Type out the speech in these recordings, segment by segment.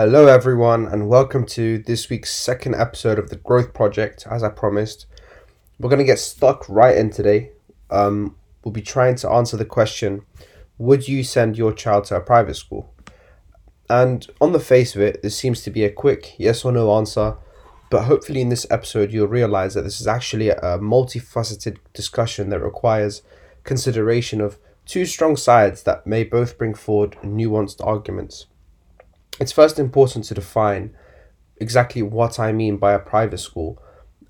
Hello, everyone, and welcome to this week's second episode of the Growth Project. As I promised, we're going to get stuck right in today. Um, we'll be trying to answer the question Would you send your child to a private school? And on the face of it, this seems to be a quick yes or no answer, but hopefully, in this episode, you'll realize that this is actually a multifaceted discussion that requires consideration of two strong sides that may both bring forward nuanced arguments. It's first important to define exactly what I mean by a private school.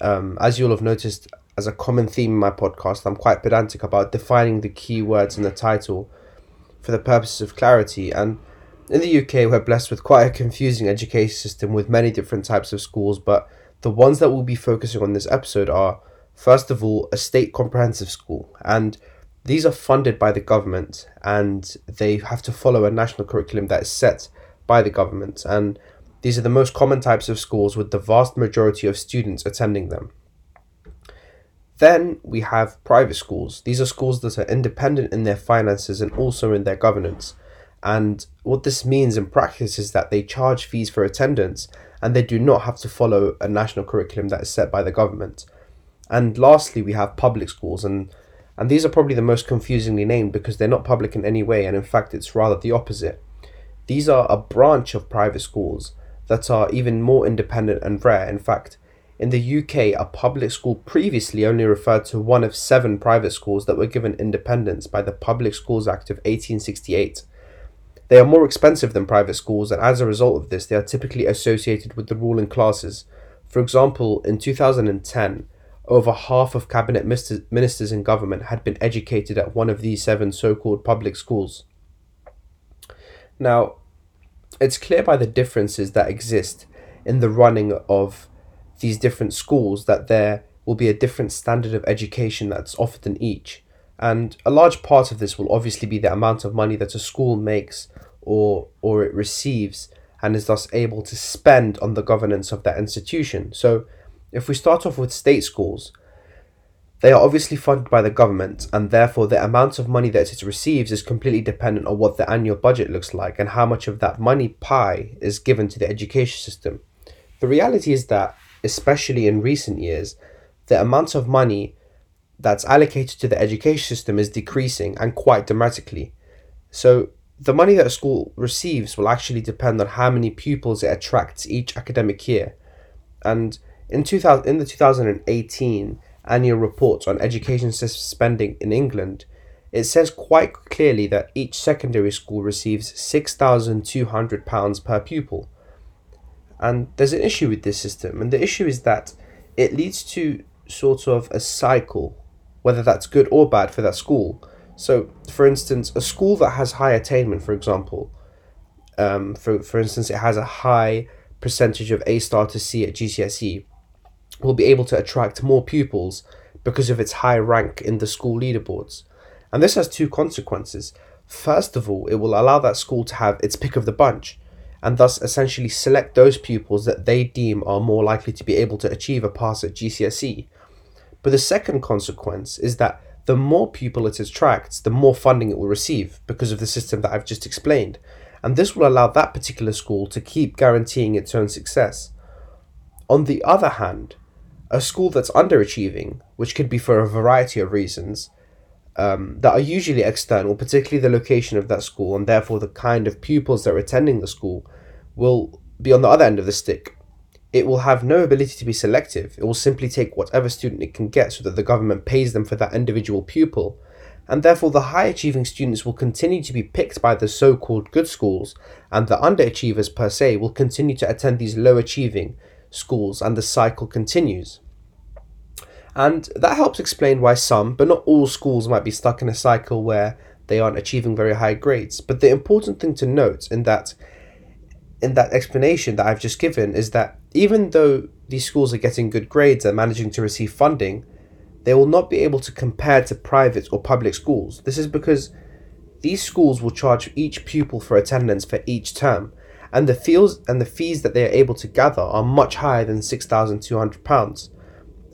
Um, as you'll have noticed, as a common theme in my podcast, I'm quite pedantic about defining the key words in the title for the purposes of clarity. And in the UK, we're blessed with quite a confusing education system with many different types of schools, but the ones that we'll be focusing on this episode are, first of all, a state comprehensive school. And these are funded by the government and they have to follow a national curriculum that is set by the government. And these are the most common types of schools with the vast majority of students attending them. Then we have private schools. These are schools that are independent in their finances and also in their governance. And what this means in practice is that they charge fees for attendance and they do not have to follow a national curriculum that is set by the government. And lastly, we have public schools, and, and these are probably the most confusingly named because they're not public in any way, and in fact, it's rather the opposite. These are a branch of private schools that are even more independent and rare. In fact, in the UK, a public school previously only referred to one of seven private schools that were given independence by the Public Schools Act of 1868. They are more expensive than private schools, and as a result of this, they are typically associated with the ruling classes. For example, in 2010, over half of cabinet ministers in government had been educated at one of these seven so called public schools. Now, it's clear by the differences that exist in the running of these different schools that there will be a different standard of education that's offered in each. And a large part of this will obviously be the amount of money that a school makes or or it receives and is thus able to spend on the governance of that institution. So if we start off with state schools, they are obviously funded by the government, and therefore the amount of money that it receives is completely dependent on what the annual budget looks like and how much of that money pie is given to the education system. The reality is that, especially in recent years, the amount of money that's allocated to the education system is decreasing and quite dramatically. So the money that a school receives will actually depend on how many pupils it attracts each academic year. And in 2000, in the 2018 annual report on education spending in England, it says quite clearly that each secondary school receives £6,200 per pupil. And there's an issue with this system, and the issue is that it leads to sort of a cycle, whether that's good or bad for that school so, for instance, a school that has high attainment, for example, um, for, for instance, it has a high percentage of A star to C at GCSE, will be able to attract more pupils because of its high rank in the school leaderboards. And this has two consequences. First of all, it will allow that school to have its pick of the bunch and thus essentially select those pupils that they deem are more likely to be able to achieve a pass at GCSE. But the second consequence is that the more people it attracts, the more funding it will receive because of the system that I've just explained. And this will allow that particular school to keep guaranteeing its own success. On the other hand, a school that's underachieving, which could be for a variety of reasons, um, that are usually external, particularly the location of that school and therefore the kind of pupils that are attending the school, will be on the other end of the stick it will have no ability to be selective. It will simply take whatever student it can get so that the government pays them for that individual pupil. And therefore, the high achieving students will continue to be picked by the so called good schools, and the underachievers per se will continue to attend these low achieving schools, and the cycle continues. And that helps explain why some, but not all schools might be stuck in a cycle where they aren't achieving very high grades. But the important thing to note in that in that explanation that I've just given is that even though these schools are getting good grades and managing to receive funding, they will not be able to compare to private or public schools. This is because these schools will charge each pupil for attendance for each term, and the fees and the fees that they are able to gather are much higher than six thousand two hundred pounds.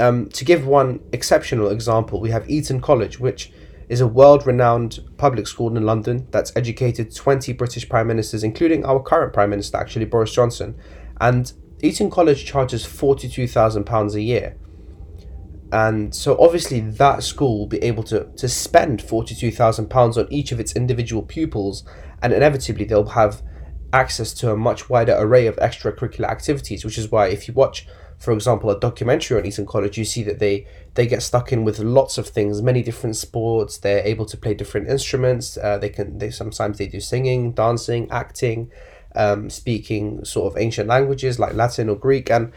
Um, to give one exceptional example, we have Eton College, which is a world renowned public school in London that's educated 20 British Prime Ministers, including our current Prime Minister, actually, Boris Johnson. And Eton College charges £42,000 a year. And so obviously that school will be able to, to spend £42,000 on each of its individual pupils and inevitably they'll have access to a much wider array of extracurricular activities, which is why if you watch for example, a documentary on Eton College, you see that they they get stuck in with lots of things, many different sports. They're able to play different instruments. Uh, they can they sometimes they do singing, dancing, acting, um, speaking sort of ancient languages like Latin or Greek, and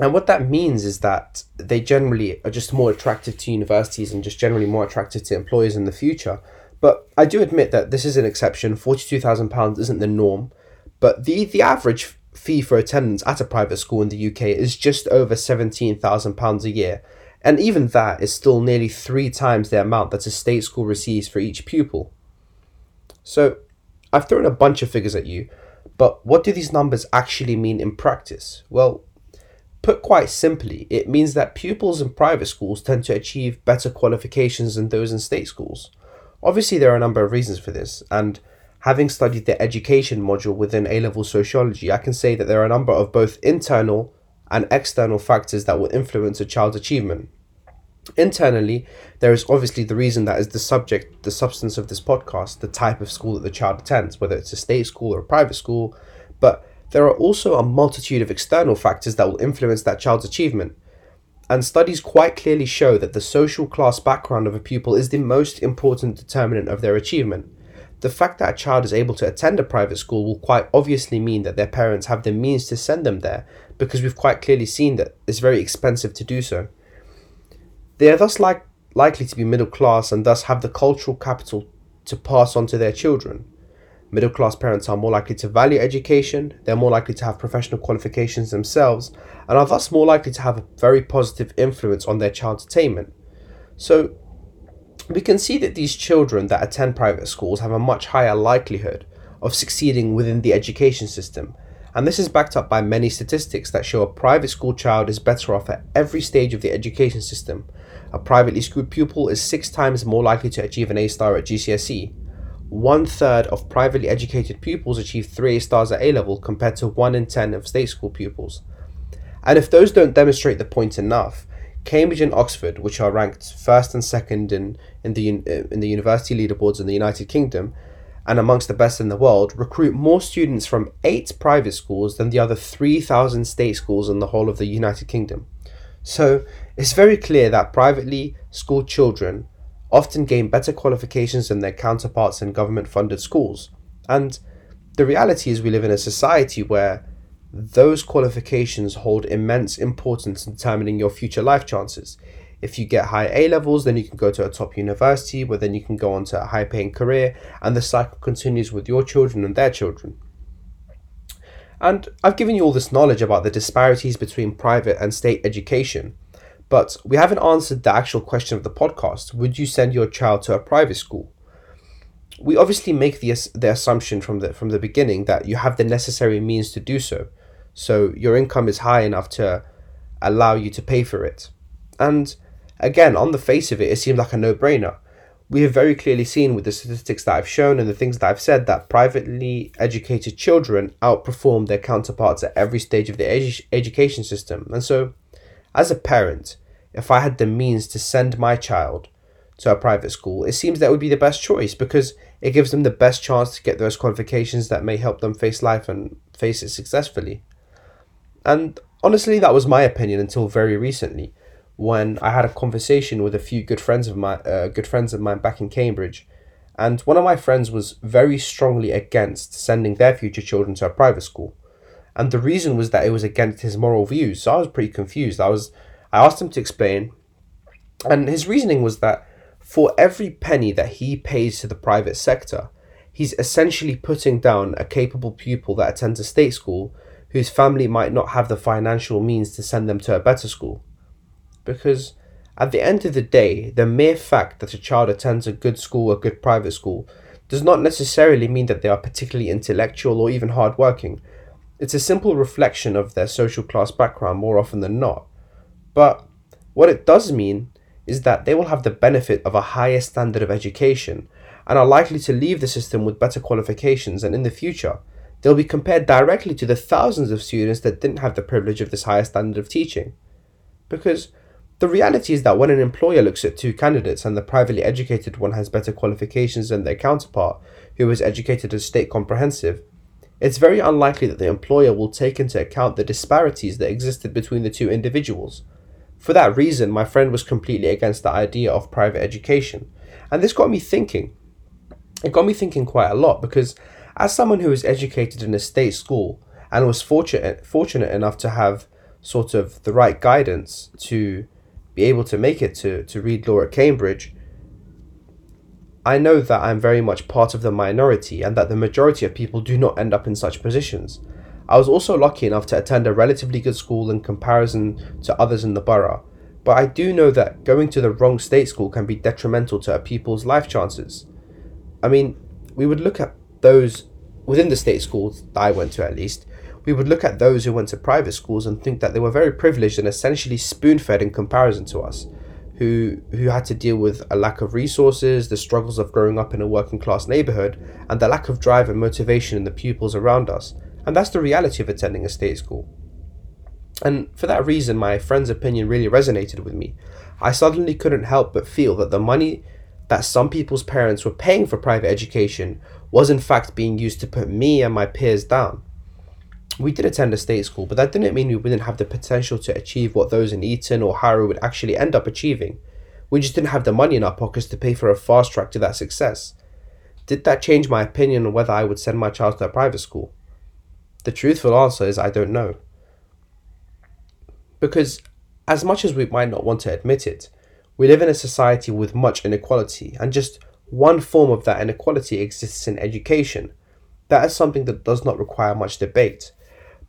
and what that means is that they generally are just more attractive to universities and just generally more attractive to employers in the future. But I do admit that this is an exception. Forty two thousand pounds isn't the norm, but the the average fee for attendance at a private school in the UK is just over £17,000 a year, and even that is still nearly three times the amount that a state school receives for each pupil. So, I've thrown a bunch of figures at you, but what do these numbers actually mean in practice? Well, put quite simply, it means that pupils in private schools tend to achieve better qualifications than those in state schools. Obviously, there are a number of reasons for this, and having studied the education module within A level sociology, I can say that there are a number of both internal and external factors that will influence a child's achievement. Internally, there is obviously the reason that is the subject, the substance of this podcast, the type of school that the child attends, whether it's a state school or a private school. But there are also a multitude of external factors that will influence that child's achievement. And studies quite clearly show that the social class background of a pupil is the most important determinant of their achievement the fact that a child is able to attend a private school will quite obviously mean that their parents have the means to send them there because we've quite clearly seen that it's very expensive to do so. They are thus like, likely to be middle class and thus have the cultural capital to pass on to their children. Middle class parents are more likely to value education, they're more likely to have professional qualifications themselves, and are thus more likely to have a very positive influence on their child's attainment. So, we can see that these children that attend private schools have a much higher likelihood of succeeding within the education system. And this is backed up by many statistics that show a private school child is better off at every stage of the education system. A privately schooled pupil is six times more likely to achieve an A star at GCSE. One third of privately educated pupils achieve three A stars at A level compared to one in ten of state school pupils. And if those don't demonstrate the point enough, Cambridge and Oxford, which are ranked first and second in, in, the, uh, in the university leaderboards in the United Kingdom and amongst the best in the world, recruit more students from eight private schools than the other 3,000 state schools in the whole of the United Kingdom. So it's very clear that privately schooled children often gain better qualifications than their counterparts in government funded schools. And the reality is, we live in a society where those qualifications hold immense importance in determining your future life chances. If you get high A levels, then you can go to a top university, where then you can go on to a high paying career, and the cycle continues with your children and their children. And I've given you all this knowledge about the disparities between private and state education, but we haven't answered the actual question of the podcast would you send your child to a private school? We obviously make the, the assumption from the, from the beginning that you have the necessary means to do so so your income is high enough to allow you to pay for it. And again, on the face of it, it seems like a no brainer. We have very clearly seen with the statistics that I've shown and the things that I've said that privately educated children outperform their counterparts at every stage of the edu- education system. And so, as a parent, if I had the means to send my child to a private school, it seems that would be the best choice because it gives them the best chance to get those qualifications that may help them face life and face it successfully. And honestly, that was my opinion until very recently, when I had a conversation with a few good friends of my uh, good friends of mine back in Cambridge, and one of my friends was very strongly against sending their future children to a private school, and the reason was that it was against his moral views. So I was pretty confused. I was I asked him to explain, and his reasoning was that for every penny that he pays to the private sector, he's essentially putting down a capable pupil that attends a state school whose family might not have the financial means to send them to a better school. Because at the end of the day, the mere fact that a child attends a good school a good private school does not necessarily mean that they are particularly intellectual or even hardworking. It's a simple reflection of their social class background more often than not. But what it does mean is that they will have the benefit of a higher standard of education and are likely to leave the system with better qualifications and in the future they'll be compared directly to the thousands of students that didn't have the privilege of this higher standard of teaching. Because the reality is that when an employer looks at two candidates and the privately educated one has better qualifications than their counterpart, who was educated as state comprehensive, it's very unlikely that the employer will take into account the disparities that existed between the two individuals. For that reason, my friend was completely against the idea of private education. And this got me thinking. It got me thinking quite a lot because, as someone who was educated in a state school and was fortunate, fortunate enough to have sort of the right guidance to be able to make it to, to read law at Cambridge, I know that I'm very much part of the minority and that the majority of people do not end up in such positions. I was also lucky enough to attend a relatively good school in comparison to others in the borough, but I do know that going to the wrong state school can be detrimental to a people's life chances. I mean, we would look at those within the state schools that I went to at least, we would look at those who went to private schools and think that they were very privileged and essentially spoon fed in comparison to us, who, who had to deal with a lack of resources, the struggles of growing up in a working class neighbourhood, and the lack of drive and motivation in the pupils around us. And that's the reality of attending a state school. And for that reason, my friend's opinion really resonated with me. I suddenly couldn't help but feel that the money that some people's parents were paying for private education was in fact being used to put me and my peers down. We did attend a state school, but that didn't mean we wouldn't have the potential to achieve what those in Eton or Harrow would actually end up achieving. We just didn't have the money in our pockets to pay for a fast track to that success. Did that change my opinion on whether I would send my child to a private school? The truthful answer is I don't know. Because, as much as we might not want to admit it, we live in a society with much inequality, and just one form of that inequality exists in education. That is something that does not require much debate.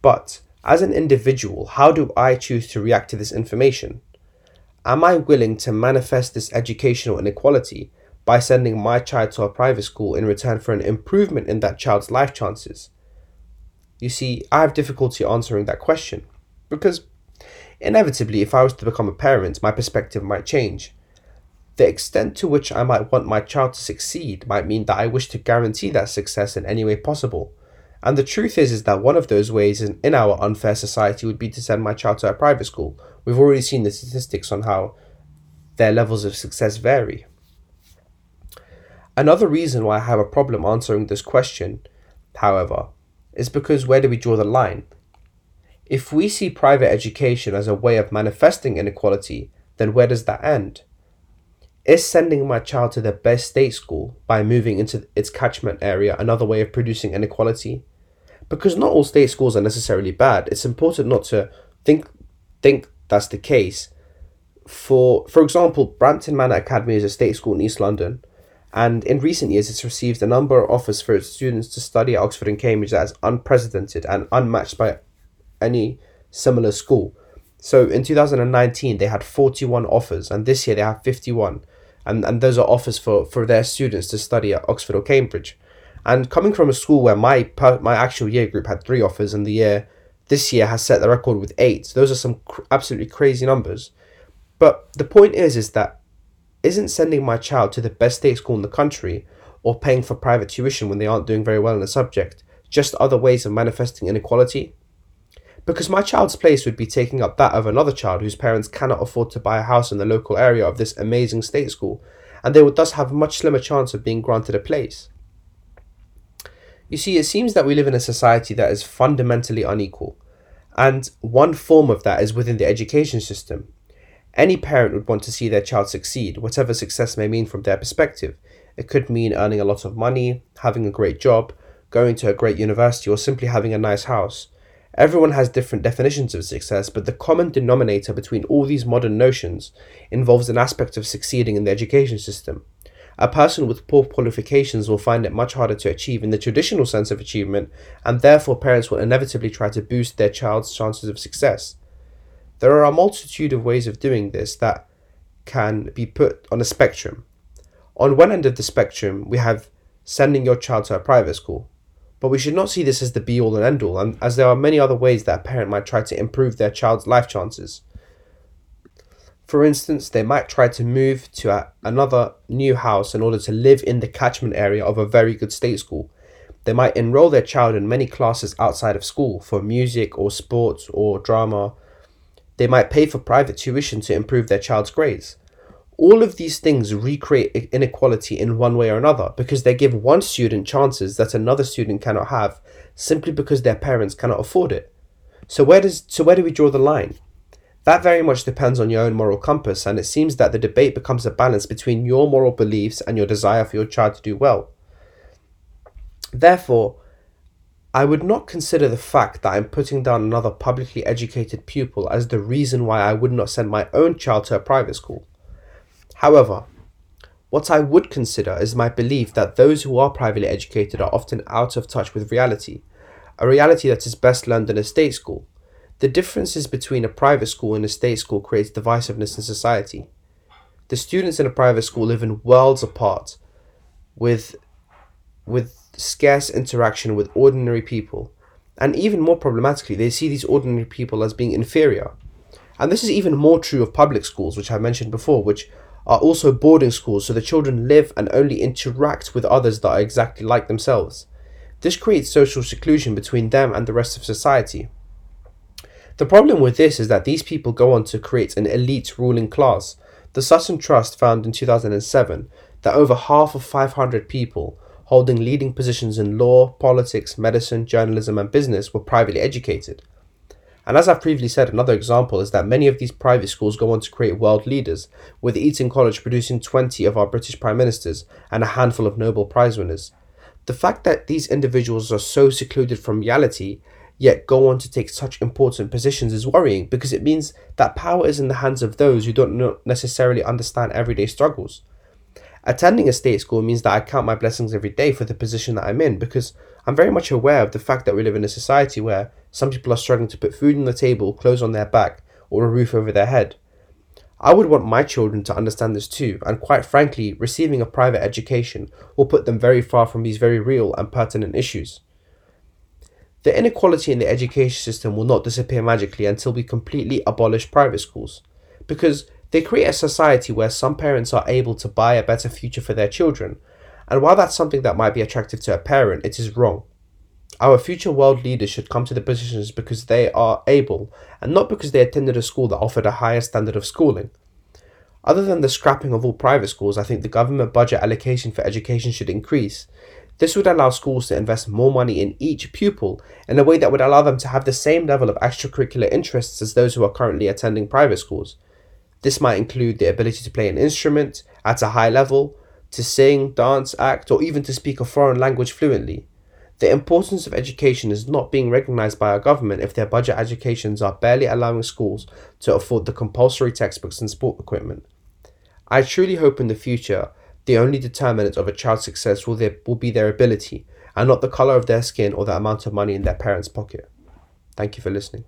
But, as an individual, how do I choose to react to this information? Am I willing to manifest this educational inequality by sending my child to a private school in return for an improvement in that child's life chances? You see, I have difficulty answering that question because inevitably, if I was to become a parent, my perspective might change. The extent to which I might want my child to succeed might mean that I wish to guarantee that success in any way possible. And the truth is, is that one of those ways in, in our unfair society would be to send my child to a private school. We've already seen the statistics on how their levels of success vary. Another reason why I have a problem answering this question, however, is because where do we draw the line? If we see private education as a way of manifesting inequality, then where does that end? Is sending my child to the best state school by moving into its catchment area another way of producing inequality? Because not all state schools are necessarily bad. It's important not to think think that's the case. For for example, Brampton Manor Academy is a state school in East London, and in recent years it's received a number of offers for its students to study at Oxford and Cambridge that is unprecedented and unmatched by any similar school. So in 2019 they had 41 offers and this year they have 51 and, and those are offers for, for their students to study at Oxford or Cambridge. And coming from a school where my my actual year group had three offers and the year this year has set the record with eight, those are some cr- absolutely crazy numbers. But the point is is that isn't sending my child to the best state school in the country or paying for private tuition when they aren't doing very well in a subject just other ways of manifesting inequality? Because my child's place would be taking up that of another child whose parents cannot afford to buy a house in the local area of this amazing state school, and they would thus have a much slimmer chance of being granted a place. You see, it seems that we live in a society that is fundamentally unequal, and one form of that is within the education system, any parent would want to see their child succeed, whatever success may mean from their perspective. It could mean earning a lot of money, having a great job, going to a great university, or simply having a nice house. Everyone has different definitions of success, but the common denominator between all these modern notions involves an aspect of succeeding in the education system. A person with poor qualifications will find it much harder to achieve in the traditional sense of achievement, and therefore parents will inevitably try to boost their child's chances of success. There are a multitude of ways of doing this that can be put on a spectrum. On one end of the spectrum, we have sending your child to a private school. But we should not see this as the be all and end all, and as there are many other ways that a parent might try to improve their child's life chances. For instance, they might try to move to a, another new house in order to live in the catchment area of a very good state school. They might enroll their child in many classes outside of school for music or sports or drama. They might pay for private tuition to improve their child's grades. All of these things recreate inequality in one way or another because they give one student chances that another student cannot have simply because their parents cannot afford it. So where does so where do we draw the line? That very much depends on your own moral compass, and it seems that the debate becomes a balance between your moral beliefs and your desire for your child to do well. Therefore, I would not consider the fact that I'm putting down another publicly educated pupil as the reason why I would not send my own child to a private school. However, what I would consider is my belief that those who are privately educated are often out of touch with reality, a reality that is best learned in a state school. The differences between a private school and a state school creates divisiveness in society. The students in a private school live in worlds apart, with with scarce interaction with ordinary people, and even more problematically, they see these ordinary people as being inferior. And this is even more true of public schools, which I mentioned before, which are also boarding schools, so the children live and only interact with others that are exactly like themselves. This creates social seclusion between them and the rest of society. The problem with this is that these people go on to create an elite ruling class. The Sutton Trust found in 2007 that over half of 500 people holding leading positions in law, politics, medicine, journalism, and business were privately educated. And as I've previously said, another example is that many of these private schools go on to create world leaders, with Eton College producing 20 of our British Prime Ministers and a handful of Nobel Prize winners. The fact that these individuals are so secluded from reality yet go on to take such important positions is worrying because it means that power is in the hands of those who don't necessarily understand everyday struggles. Attending a state school means that I count my blessings every day for the position that I'm in because I'm very much aware of the fact that we live in a society where some people are struggling to put food on the table, clothes on their back, or a roof over their head. I would want my children to understand this too, and quite frankly, receiving a private education will put them very far from these very real and pertinent issues. The inequality in the education system will not disappear magically until we completely abolish private schools, because they create a society where some parents are able to buy a better future for their children, and while that's something that might be attractive to a parent, it is wrong. Our future world leaders should come to the positions because they are able, and not because they attended a school that offered a higher standard of schooling. Other than the scrapping of all private schools, I think the government budget allocation for education should increase, this would allow schools to invest more money in each pupil in a way that would allow them to have the same level of extracurricular interests as those who are currently attending private schools. This might include the ability to play an instrument at a high level, to sing, dance, act, or even to speak a foreign language fluently. The importance of education is not being recognized by our government if their budget educations are barely allowing schools to afford the compulsory textbooks and sport equipment. I truly hope in the future the only determinant of a child's success will, their, will be their ability and not the color of their skin or the amount of money in their parents' pocket. Thank you for listening.